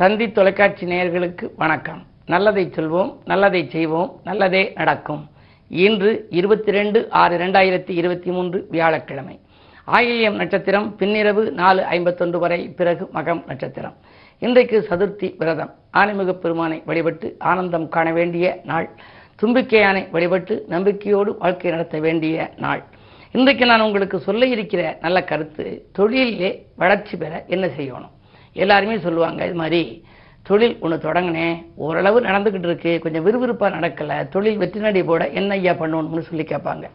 தந்தி தொலைக்காட்சி நேயர்களுக்கு வணக்கம். நல்லதை சொல்வோம் நல்லதை செய்வோம் நல்லதே நடக்கும். இன்று இருபத்தி ரெண்டு ஆறு ரெண்டாயிரத்தி இருபத்தி மூன்று வியாழக்கிழமை. ஆயில்யம் நட்சத்திரம் பின்னிரவு நாலு ஐம்பத்தொன்று வரை பிறகு மகம் நட்சத்திரம். இன்றைக்கு சதுர்த்தி விரதம். ஆனைமுக பெருமானை வழிபட்டு ஆனந்தம் காண வேண்டிய நாள். தும்பிக்கையானை வழிபட்டு நம்பிக்கையோடு வாழ்க்கை நடத்த வேண்டிய நாள். இன்றைக்கு நான் உங்களுக்கு சொல்ல இருக்கிற நல்ல கருத்து தொழிலே வளர்ச்சி பெற என்ன செய்யணும்? எல்லாருமே சொல்லுவாங்க இது மாதிரி தொழில் ஒன்று தொடங்கினேன் ஓரளவு நடந்துக்கிட்டு இருக்கு கொஞ்சம் விறுவிறுப்பாக நடக்கலை தொழில் வெற்றிநடி போட என்ன ஐயா பண்ணணும்னு சொல்லி கேட்பாங்க.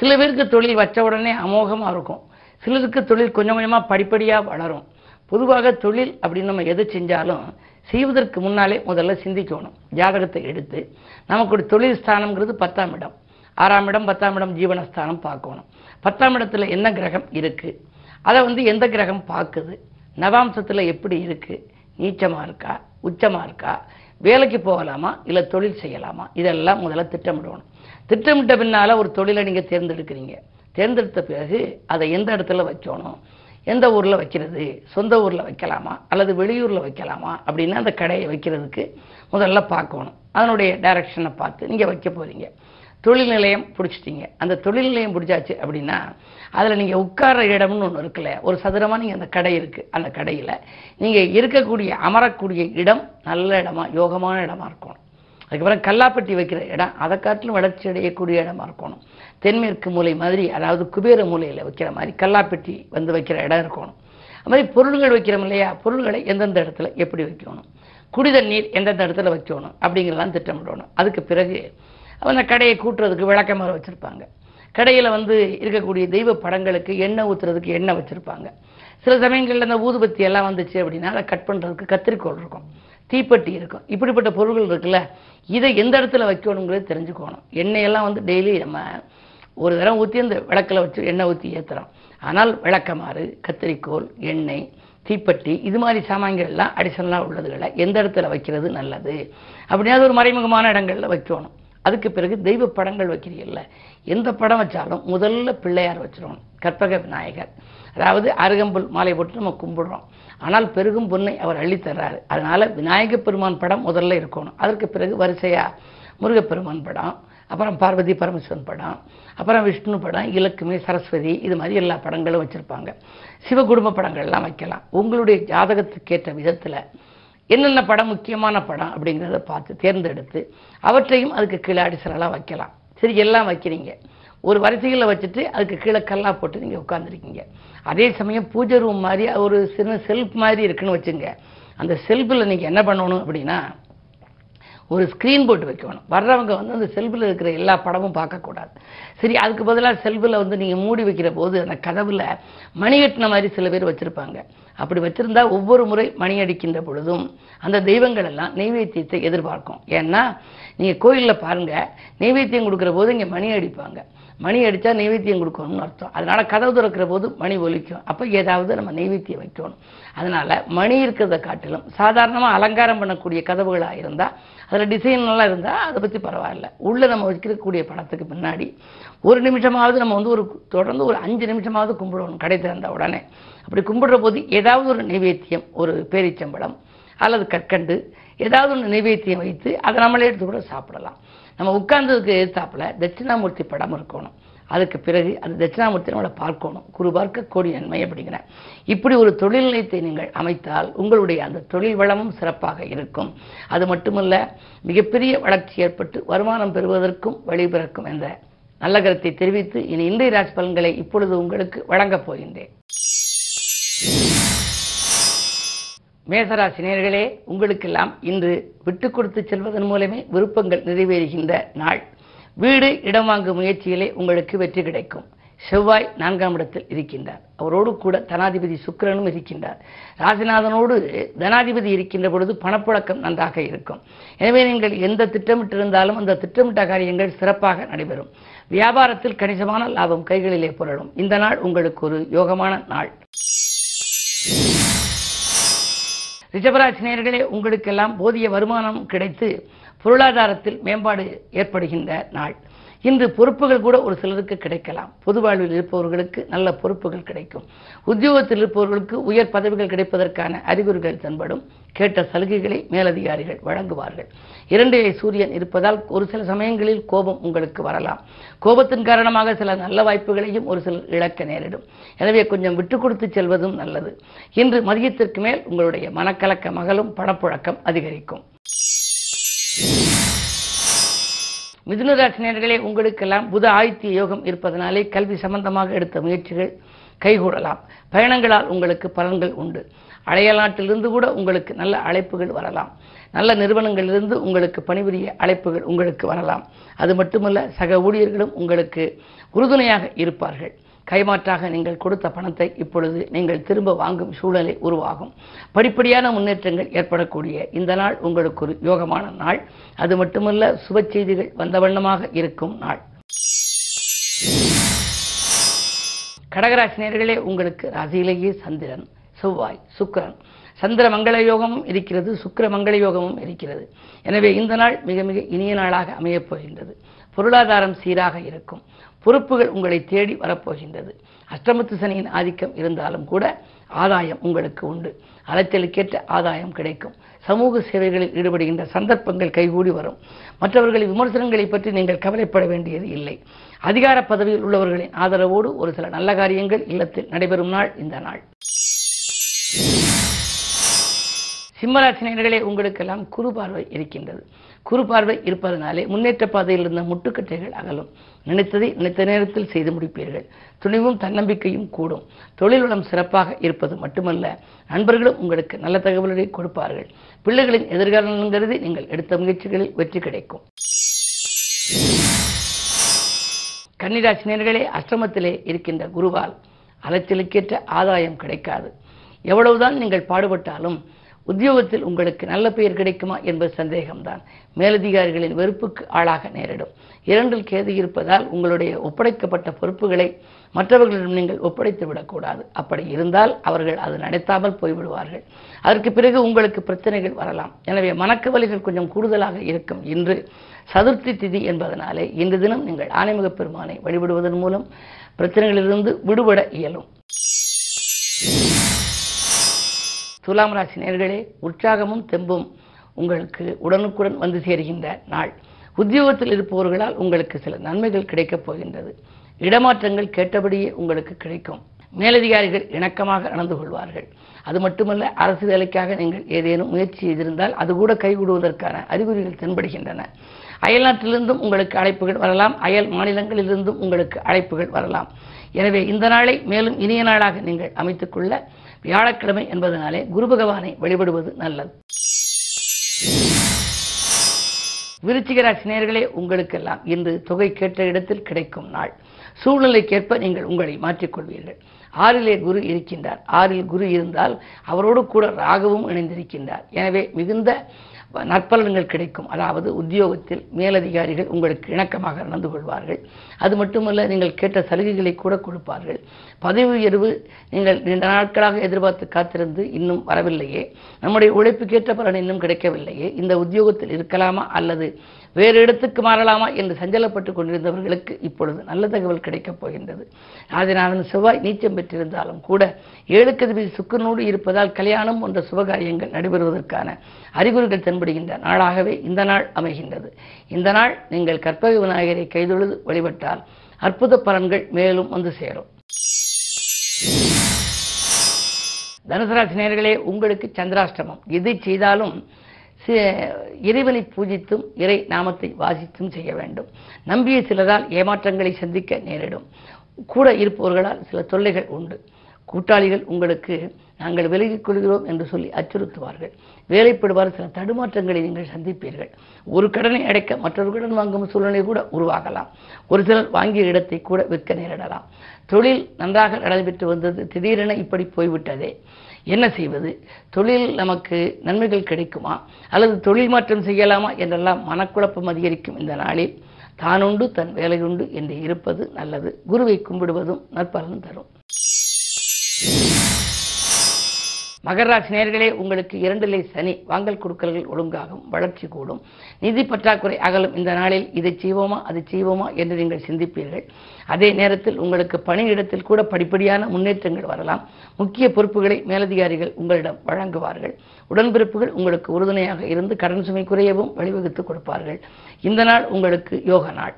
சில பேருக்கு தொழில் வச்ச உடனே அமோகமாக இருக்கும். சிலருக்கு தொழில் கொஞ்சம் கொஞ்சமாக படிப்படியாக வளரும். பொதுவாக தொழில் அப்படின்னு நம்ம எது செஞ்சாலும் செய்வதற்கு முன்னாலே முதல்ல சிந்திக்கணும். ஜாதகத்தை எடுத்து நமக்கு ஒரு தொழில் ஸ்தானம்ங்கிறது பத்தாம் இடம். ஆறாம் இடம் பத்தாம் இடம் ஜீவனஸ்தானம் பார்க்கணும். பத்தாம் இடத்துல என்ன கிரகம் இருக்குது அதை வந்து எந்த கிரகம் பார்க்குது? நவாம்சத்தில் எப்படி இருக்கு? நீச்சமாக இருக்கா? உச்சமாக இருக்கா? வேலைக்கு போகலாமா? இல்லை தொழில் செய்யலாமா? இதெல்லாம் முதல்ல திட்டமிடணும். திட்டமிட்ட பின்னால ஒரு தொழிலை நீங்கள் தேர்ந்தெடுக்கிறீங்க. தேர்ந்தெடுத்த பிறகு அதை எந்த இடத்துல வைக்கணும்? எந்த ஊரில் வைக்கிறது? சொந்த ஊரில் வைக்கலாமா? அல்லது வெளியூரில் வைக்கலாமா? அப்படின்னு அந்த கடையை வைக்கிறதுக்கு முதல்ல பார்க்கணும். அதனுடைய டைரக்ஷனை பார்த்து நீங்கள் வைக்க போகிறீங்க தொழில் நிலையம் பிடிச்சிட்டீங்க. அந்த தொழில் நிலையம் பிடிச்சாச்சு அப்படின்னா அதில் நீங்கள் உட்கார்ற இடம்னு ஒன்று இருக்குல்ல ஒரு சதுரமாக நீங்கள் அந்த கடை இருக்குது அந்த கடையில். நீங்கள் இருக்கக்கூடிய அமரக்கூடிய இடம் நல்ல இடமா யோகமான இடமா இருக்கணும். அதுக்கப்புறம் கல்லாப்பட்டி வைக்கிற இடம் அதை காட்டிலும் வளர்ச்சி அடையக்கூடிய இடமா இருக்கணும். தென்மேற்கு மூலை மாதிரி அதாவது குபேர மூலையில் வைக்கிற மாதிரி கல்லாப்பெட்டி வந்து வைக்கிற இடம் இருக்கணும். அது மாதிரி பொருள்கள் வைக்கிறோம் இல்லையா? பொருள்களை எந்தெந்த இடத்துல எப்படி வைக்கணும்? குடித நீர் எந்தெந்த இடத்துல வைக்கணும்? அப்படிங்கிறலாம் திட்டமிடணும். அதுக்கு பிறகு அந்த கடையை கூட்டுறதுக்கு விளக்கமாறு வச்சுருப்பாங்க. கடையில் வந்து இருக்கக்கூடிய தெய்வ படங்களுக்கு எண்ணெய் ஊற்றுறதுக்கு எண்ணெய் வச்சுருப்பாங்க. சில சமயங்களில் இந்த ஊதுபத்தி எல்லாம் வந்துச்சு அப்படின்னா அதை கட் பண்ணுறதுக்கு கத்திரிக்கோள் இருக்கும். தீப்பெட்டி இருக்கும். இப்படிப்பட்ட பொருள்கள் இருக்குல்ல இதை எந்த இடத்துல வைக்கணுங்கிறது தெரிஞ்சுக்கணும். எண்ணெயெல்லாம் வந்து டெய்லி நம்ம ஒரு தரம் ஊற்றி அந்த விளக்கில் வச்சு எண்ணெய் ஊற்றி ஏற்றுறோம் ஆனால் விளக்கமாறு கத்திரிக்கோள் எண்ணெய் தீப்பெட்டி இது மாதிரி சாமான்கள் எல்லாம் அடிஷனலாக உள்ளதுகளை எந்த இடத்துல வைக்கிறது நல்லது? அப்படின்னா அது ஒரு மறைமுகமான இடங்களில் வைக்கணும். அதுக்கு பிறகு தெய்வ படங்கள் வைக்கிறீங்கல்ல எந்த படம் வச்சாலும் முதல்ல பிள்ளையார் வச்சிருவோம் கற்பக விநாயகர். அதாவது அருகம்புல் மாலை போட்டு நம்ம கும்பிடுறோம். ஆனால் பெருகும் பொன்னை அவர் அள்ளித்தர்றாரு. அதனால விநாயக பெருமான் படம் முதல்ல இருக்கணும். அதற்கு பிறகு வரிசையா முருகப்பெருமான் படம் அப்புறம் பார்வதி பரமேஸ்வரன் படம் அப்புறம் விஷ்ணு படம் இலக்குமி சரஸ்வதி இது மாதிரி எல்லா படங்களும் வச்சுருப்பாங்க. சிவகுடும்ப படங்கள்லாம் வைக்கலாம். உங்களுடைய ஜாதகத்துக்கேற்ற விதத்தில் என்னென்ன படம் முக்கியமான படம் அப்படிங்கிறத பார்த்து தேர்ந்தெடுத்து அவற்றையும் அதுக்கு கீழே அடிசனலாக வைக்கலாம். சரி எல்லாம் வைக்கிறீங்க. ஒரு வரிசையில் வச்சுட்டு அதுக்கு கீழே கல்லா போட்டு நீங்கள் உட்காந்துருக்கீங்க அதே சமயம் பூஜை ரூம் மாதிரி ஒரு சின்ன செல்ஃப் மாதிரி இருக்குன்னு வச்சுங்க. அந்த செல்ஃபில் நீங்கள் என்ன பண்ணணும் அப்படின்னா ஒரு ஸ்க்ரீன் போட்டு வைக்கணும். வர்றவங்க வந்து அந்த செல்ஃபில் இருக்கிற எல்லா படமும் பார்க்கக்கூடாது. சரி அதுக்கு பதிலாக செல்ஃபில் வந்து நீங்கள் மூடி வைக்கிற போது அந்த கதவில் மணி கட்டின மாதிரி சில பேர் வச்சுருப்பாங்க. அப்படி வச்சுருந்தா ஒவ்வொரு முறை மணி அடிக்கின்ற பொழுதும் அந்த தெய்வங்கள் எல்லாம் நெய்வேத்தியத்தை எதிர்பார்க்கும். ஏன்னா நீங்கள் கோயிலில் பாருங்கள் நெய்வேத்தியம் கொடுக்குற போது இங்கே மணி அடிப்பாங்க. மணி அடித்தா நைவேத்தியம் கொடுக்கணும்னு அர்த்தம். அதனால கதவு திறக்கிற போது மணி ஒலிக்கும். அப்போ ஏதாவது நம்ம நெய்வேத்தியம் வைக்கணும். அதனால் மணி இருக்கிறத காட்டிலும் சாதாரணமாக அலங்காரம் பண்ணக்கூடிய கதவுகளாக இருந்தால் அதில் டிசைன்லாம் இருந்தால் அதை பற்றி பரவாயில்ல. உள்ளே நம்ம வைக்கக்கூடிய படத்துக்கு பின்னாடி ஒரு நிமிஷமாவது நம்ம வந்து ஒரு தொடர்ந்து ஒரு அஞ்சு நிமிஷமாவது கும்பிடணும் கடை திறந்த உடனே. அப்படி கும்பிடுற போது ஏதாவது ஒரு நைவேத்தியம் ஒரு பேரிச்சம்பழம் அல்லது கற்கண்டு ஏதாவது ஒன்று நைவேத்தியம் வைத்து அதை நம்மளே எடுத்து கூட சாப்பிடலாம். நம்ம உட்கார்ந்ததுக்கு எதிர்த்தாப்பில் தட்சிணாமூர்த்தி படம் இருக்கணும். அதுக்கு பிறகு அந்த தட்சிணாமூர்த்தி நம்மளை பார்க்கணும். குரு பார்க்க கோடி நன்மை அப்படிங்கிறேன் இப்படி ஒரு தொழில் நிலையத்தை நீங்கள் அமைத்தால் உங்களுடைய அந்த தொழில் வளமும் சிறப்பாக இருக்கும். அது மட்டுமல்ல மிகப்பெரிய வளர்ச்சி ஏற்பட்டு வருமானம் பெறுவதற்கும் வழிபிறக்கும் என்ற நல்ல கருத்தை தெரிவித்து இனி இந்திய ராசி பலன்களை இப்பொழுது உங்களுக்கு வழங்கப் போகின்றேன். மேசராசினியர்களே உங்களுக்கெல்லாம் இன்று விட்டு கொடுத்து செல்வதன் மூலமே விருப்பங்கள் நிறைவேறுகின்ற நாள். வீடு இடம் வாங்கும் முயற்சியிலே உங்களுக்கு வெற்றி கிடைக்கும். செவ்வாய் நான்காம் இடத்தில் இருக்கின்றார். அவரோடு கூட தனாதிபதி சுக்கிரனும் இருக்கின்றார். ராசிநாதனோடு தனாதிபதி இருக்கின்ற பொழுது பணப்புழக்கம் நன்றாக இருக்கும். எனவே நீங்கள் எந்த திட்டமிட்டிருந்தாலும் அந்த திட்டமிட்ட காரியங்கள் சிறப்பாக நடைபெறும். வியாபாரத்தில் கணிசமான லாபம் கைகளிலே புரளும். இந்த நாள் உங்களுக்கு ஒரு யோகமான நாள். ரிஷபராசினியர்களே உங்களுக்கெல்லாம் போதிய வருமானம் கிடைத்து பொருளாதாரத்தில் மேம்பாடு ஏற்படுகின்ற நாள். இன்று பொறுப்புகள் கூட ஒரு சிலருக்கு கிடைக்கலாம். பொது வாழ்வில் இருப்பவர்களுக்கு நல்ல பொறுப்புகள் கிடைக்கும். உத்தியோகத்தில் இருப்பவர்களுக்கு உயர் பதவிகள் கிடைப்பதற்கான அறிகுறிகள் தென்படும். கேட்ட சலுகைகளை மேலதிகாரிகள் வழங்குவார்கள். இரண்டிலே சூரியன் இருப்பதால் ஒரு சில சமயங்களில் கோபம் உங்களுக்கு வரலாம். கோபத்தின் காரணமாக சில நல்ல வாய்ப்புகளையும் ஒரு சிலர் இழக்க நேரிடும். எனவே கொஞ்சம் விட்டு கொடுத்து செல்வதும் நல்லது. இன்று மதியத்திற்கு மேல் உங்களுடைய மனக்கலக்க மகளும் பணப்புழக்கம் அதிகரிக்கும். மிதுனராசினியர்களே உங்களுக்கெல்லாம் புத ஆதித்ய யோகம் இருப்பதனாலே கல்வி சம்பந்தமாக எடுத்த முயற்சிகள் கைகூடலாம். பயணங்களால் உங்களுக்கு பலன்கள் உண்டு. அழையல் நாட்டிலிருந்து கூட உங்களுக்கு நல்ல அழைப்புகள் வரலாம். நல்ல நிறுவனங்களிலிருந்து உங்களுக்கு பணிபுரிய அழைப்புகள் உங்களுக்கு வரலாம். அது மட்டுமல்ல சக ஊழியர்களும் உங்களுக்கு உறுதுணையாக இருப்பார்கள். கைமாற்றாக நீங்கள் கொடுத்த பணத்தை இப்பொழுது நீங்கள் திரும்ப வாங்கும் சூழ்நிலை உருவாகும். படிப்படியான முன்னேற்றங்கள் ஏற்படக்கூடிய இந்த நாள் உங்களுக்கு ஒரு யோகமான நாள். அது மட்டுமல்ல சுப செய்திகள் வந்த வண்ணமாக இருக்கும் நாள். கடகராசினியர்களே உங்களுக்கு ராசியிலேயே சந்திரன். செவ்வாய் சுக்கிரன். சந்திர மங்கள யோகமும் இருக்கிறது சுக்கர மங்கள யோகமும் இருக்கிறது. எனவே இந்த நாள் மிக மிக இனிய நாளாக அமையப் போகின்றது. பொருளாதாரம் சீராக இருக்கும். பொறுப்புகள் உங்களை தேடி வரப்போகின்றது. அஷ்டமத்து சனியின் ஆதிக்கம் இருந்தாலும் கூட ஆதாயம் உங்களுக்கு உண்டு. அலைச்சலுக்கேற்ற ஆதாயம் கிடைக்கும். சமூக சேவைகளில் ஈடுபடுகின்ற சந்தர்ப்பங்கள் கைகூடி வரும். மற்றவர்களின் விமர்சனங்களை பற்றி நீங்கள் கவலைப்பட வேண்டியது இல்லை. அதிகார பதவியில் உள்ளவர்களின் ஆதரவோடு ஒரு சில நல்ல காரியங்கள் இல்லத்தில் நடைபெறும் நாள் இந்த நாள். சிம்மராசினியர்களே உங்களுக்கெல்லாம் குறு பார்வை இருக்கின்றது. குறு பார்வை இருப்பதனாலே முன்னேற்ற பாதையில் இருந்த முட்டுக்கட்டைகள் அகலும். நினைத்ததை நினைத்த நேரத்தில் செய்து முடிப்பீர்கள். துணிவும் தன்னம்பிக்கையும் கூடும். தொழில் வளம் சிறப்பாக இருப்பது மட்டுமல்ல நண்பர்களும் உங்களுக்கு நல்ல தகவல்களை கொடுப்பார்கள். பிள்ளைகளின் எதிர்காலம் கருதி நீங்கள் எடுத்த முயற்சிகளில் வெற்றி கிடைக்கும். கன்னிராசினியர்களே அஷ்டமத்திலே இருக்கின்ற குருவால் அலைச்சலுக்கேற்ற ஆதாயம் கிடைக்காது. எவ்வளவுதான் நீங்கள் பாடுபட்டாலும் உத்தியோகத்தில் உங்களுக்கு நல்ல பெயர் கிடைக்குமா என்பது சந்தேகம்தான். மேலதிகாரிகளின் வெறுப்புக்கு ஆளாக நேரிடும். இரண்டில் கேது இருப்பதால் உங்களுடைய ஒப்படைக்கப்பட்ட பொறுப்புகளை மற்றவர்களிடம் நீங்கள் ஒப்படைத்து விடக்கூடாது. அப்படி இருந்தால் அவர்கள் அது நடத்தாமல் போய்விடுவார்கள். அதற்கு பிறகு உங்களுக்கு பிரச்சனைகள் வரலாம். எனவே மனக்கவலைகள் கொஞ்சம் கூடுதலாக இருக்கும். இன்று சதுர்த்தி திதி என்பதனாலே இன்று தினம் நீங்கள் ஆணைமுக பெருமானை வழிபடுவதன் மூலம் பிரச்சனைகளிலிருந்து விடுபட இயலும். துலாம் ராசி நேர்களே உற்சாகமும் தெம்பும் உங்களுக்கு உடனுக்குடன் வந்து சேருகின்ற நாள். உத்தியோகத்தில் இருப்பவர்களால் உங்களுக்கு சில நன்மைகள் கிடைக்கப் போகின்றது. இடமாற்றங்கள் கேட்டபடியே உங்களுக்கு கிடைக்கும். மேலதிகாரிகள் இணக்கமாக நடந்து கொள்வார்கள். அது மட்டுமல்ல அரசு வேலைக்காக நீங்கள் ஏதேனும் முயற்சி செய்திருந்தால் அது கூட கைகூடுவதற்கான அறிகுறிகள் தென்படுகின்றன. அயல்நாட்டிலிருந்தும் உங்களுக்கு அழைப்புகள் வரலாம். அயல் மாநிலங்களிலிருந்தும் உங்களுக்கு அழைப்புகள் வரலாம். எனவே இந்த நாளை மேலும் இனிய நாளாக நீங்கள் அமைத்துக்கொள்ள வியாழக்கிழமை என்பதனாலே குரு பகவானை வழிபடுவது நல்லது. விருச்சிக உங்களுக்கெல்லாம் இன்று தொகை கேட்ட இடத்தில் கிடைக்கும் நாள். சூழ்நிலைக்கேற்ப நீங்கள் உங்களை மாற்றிக்கொள்வீர்கள் ஆறிலே குரு இருக்கின்றார். ஆறில் குரு இருந்தால் அவரோடு கூட ராகவும் இணைந்திருக்கின்றார். எனவே மிகுந்த நற்பலன்கள் கிடைக்கும். அதாவது உத்தியோகத்தில் மேலதிகாரிகள் உங்களுக்கு இணக்கமாக நடந்து கொள்வார்கள். அது மட்டுமல்ல நீங்கள் கேட்ட சலுகைகளை கூட கொடுப்பார்கள். பதவி உயர்வு நீங்கள் நீண்ட நாட்களாக எதிர்பார்த்து காத்திருந்து இன்னும் வரவில்லையே. நம்முடைய உழைப்புக்கேற்ற பலன் இன்னும் கிடைக்கவில்லையே. இந்த உத்தியோகத்தில் இருக்கலாமா அல்லது வேறு இடத்துக்கு மாறலாமா என்று சஞ்சலப்பட்டு கொண்டிருந்தவர்களுக்கு இப்பொழுது நல்ல தகவல் கிடைக்கப் போகின்றது. ஆதிநாதன் செவ்வாய் நீச்சம் பெற்றிருந்தாலும் கூட ஏழு கதிபதி சுக்கரனோடு இருப்பதால் கல்யாணம் போன்ற சுபகாரியங்கள் நடைபெறுவதற்கான அறிகுறிகள் தென்படுகின்ற நாளாகவே இந்த நாள் அமைகின்றது. இந்த நாள் நீங்கள் கற்பக விநாயகரை கைதொழுது வழிபட்டால் அற்புத பலன்கள் மேலும் வந்து சேரும். தனுசராசி நேர்களே உங்களுக்கு சந்திராஷ்டமம். எது செய்தாலும் இறைவனை பூஜித்தும் இறை நாமத்தை வாசித்தும் செய்ய வேண்டும். நம்பிய சிலரால் ஏமாற்றங்களை சந்திக்க நேரிடும். கூட இருப்பவர்களால் சில தொல்லைகள் உண்டு. கூட்டாளிகள் உங்களுக்கு நாங்கள் விலகிக் கொள்கிறோம் என்று சொல்லி அச்சுறுத்துவார்கள். வேலைப்படுவார் சில தடுமாற்றங்களை நீங்கள் சந்திப்பீர்கள். ஒரு கடனை அடைக்க மற்றொரு கடன் வாங்கும் சூழ்நிலை கூட உருவாகலாம். ஒரு சிலர் வாங்கிய இடத்தை கூட விற்க நேரிடலாம். தொழில் நன்றாக நடைபெற்று வந்தது. திடீரென இப்படி போய்விட்டதே. என்ன செய்வது? தொழில் நமக்கு நன்மைகள் கிடைக்குமா? அல்லது தொழில் மாற்றம் செய்யலாமா? என்றெல்லாம் மனக்குழப்பம் அதிகரிக்கும் இந்த நாளில். தானுண்டு தன் வேலையுண்டு என்று இருப்பது நல்லது. குருவை கும்பிடுவதும் நற்பலன் தரும். மகராசி நேர்களே உங்களுக்கு இரண்டிலே சனி வாங்கல் கொடுக்கல்கள் ஒழுங்காகும் வளர்ச்சி கூடும். நிதி பற்றாக்குறை அகலும். இந்த நாளில் இதை செய்வோமா அது செய்வோமா என்று நீங்கள் சிந்திப்பீர்கள். அதே நேரத்தில் உங்களுக்கு பணியிடத்தில் கூட படிப்படியான முன்னேற்றங்கள் வரலாம். முக்கிய பொறுப்புகளை மேலதிகாரிகள் உங்களிடம் வழங்குவார்கள். உடன்பிறப்புகள் உங்களுக்கு உறுதுணையாக இருந்து கடன் சுமை குறையவும் வழிவகுத்து கொடுப்பார்கள். இந்த நாள் உங்களுக்கு யோக நாள்.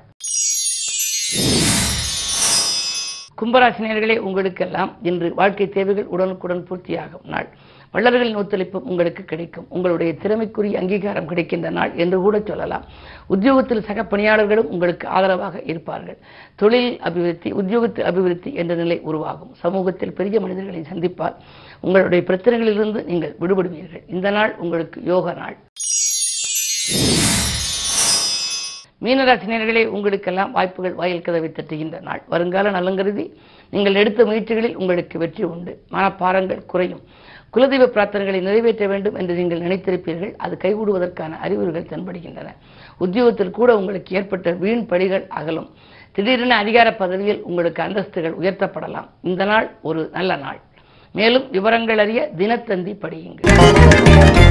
கும்பராசினியர்களே உங்களுக்கெல்லாம் இன்று வாழ்க்கை தேவைகள் உடனுக்குடன் பூர்த்தியாகும் நாள். வல்லர்களின் ஒத்துழைப்பு உங்களுக்கு கிடைக்கும். உங்களுடைய திறமைக்குரிய அங்கீகாரம் கிடைக்கின்ற நாள் என்று கூட சொல்லலாம். உத்தியோகத்தில் சக பணியாளர்களும் உங்களுக்கு ஆதரவாக இருப்பார்கள். தொழில் அபிவிருத்தி உத்தியோகத்து அபிவிருத்தி என்ற நிலை உருவாகும். சமூகத்தில் பெரிய மனிதர்களை சந்திப்பால் உங்களுடைய பிரச்சனைகளிலிருந்து நீங்கள் விடுபடுவீர்கள். இந்த நாள் உங்களுக்கு யோக நாள். மீனராசினியர்களே உங்களுக்கெல்லாம் வாய்ப்புகள் வாயில் கதவை தட்டுகின்ற நாள். வருங்கால நலங்கருதி நீங்கள் எடுத்த முயற்சிகளில் உங்களுக்கு வெற்றி உண்டு. மனப்பாரங்கள் குறையும். குலதெய்வ பிரார்த்தனைகளை நிறைவேற்ற வேண்டும் என்று நீங்கள் நினைத்திருப்பீர்கள். அது கைகூடுவதற்கான அறிகுறிகள் தென்படுகின்றன. உத்தியோகத்தில் கூட உங்களுக்கு ஏற்பட்ட வீண் பழிகள் அகலும். திடீரென அதிகார பதவியில் உங்களுக்கு அந்தஸ்துகள் உயர்த்தப்படலாம். இந்த நாள் ஒரு நல்ல நாள். மேலும் விவரங்கள் அறிய தினத்தந்தி படியுங்கள்.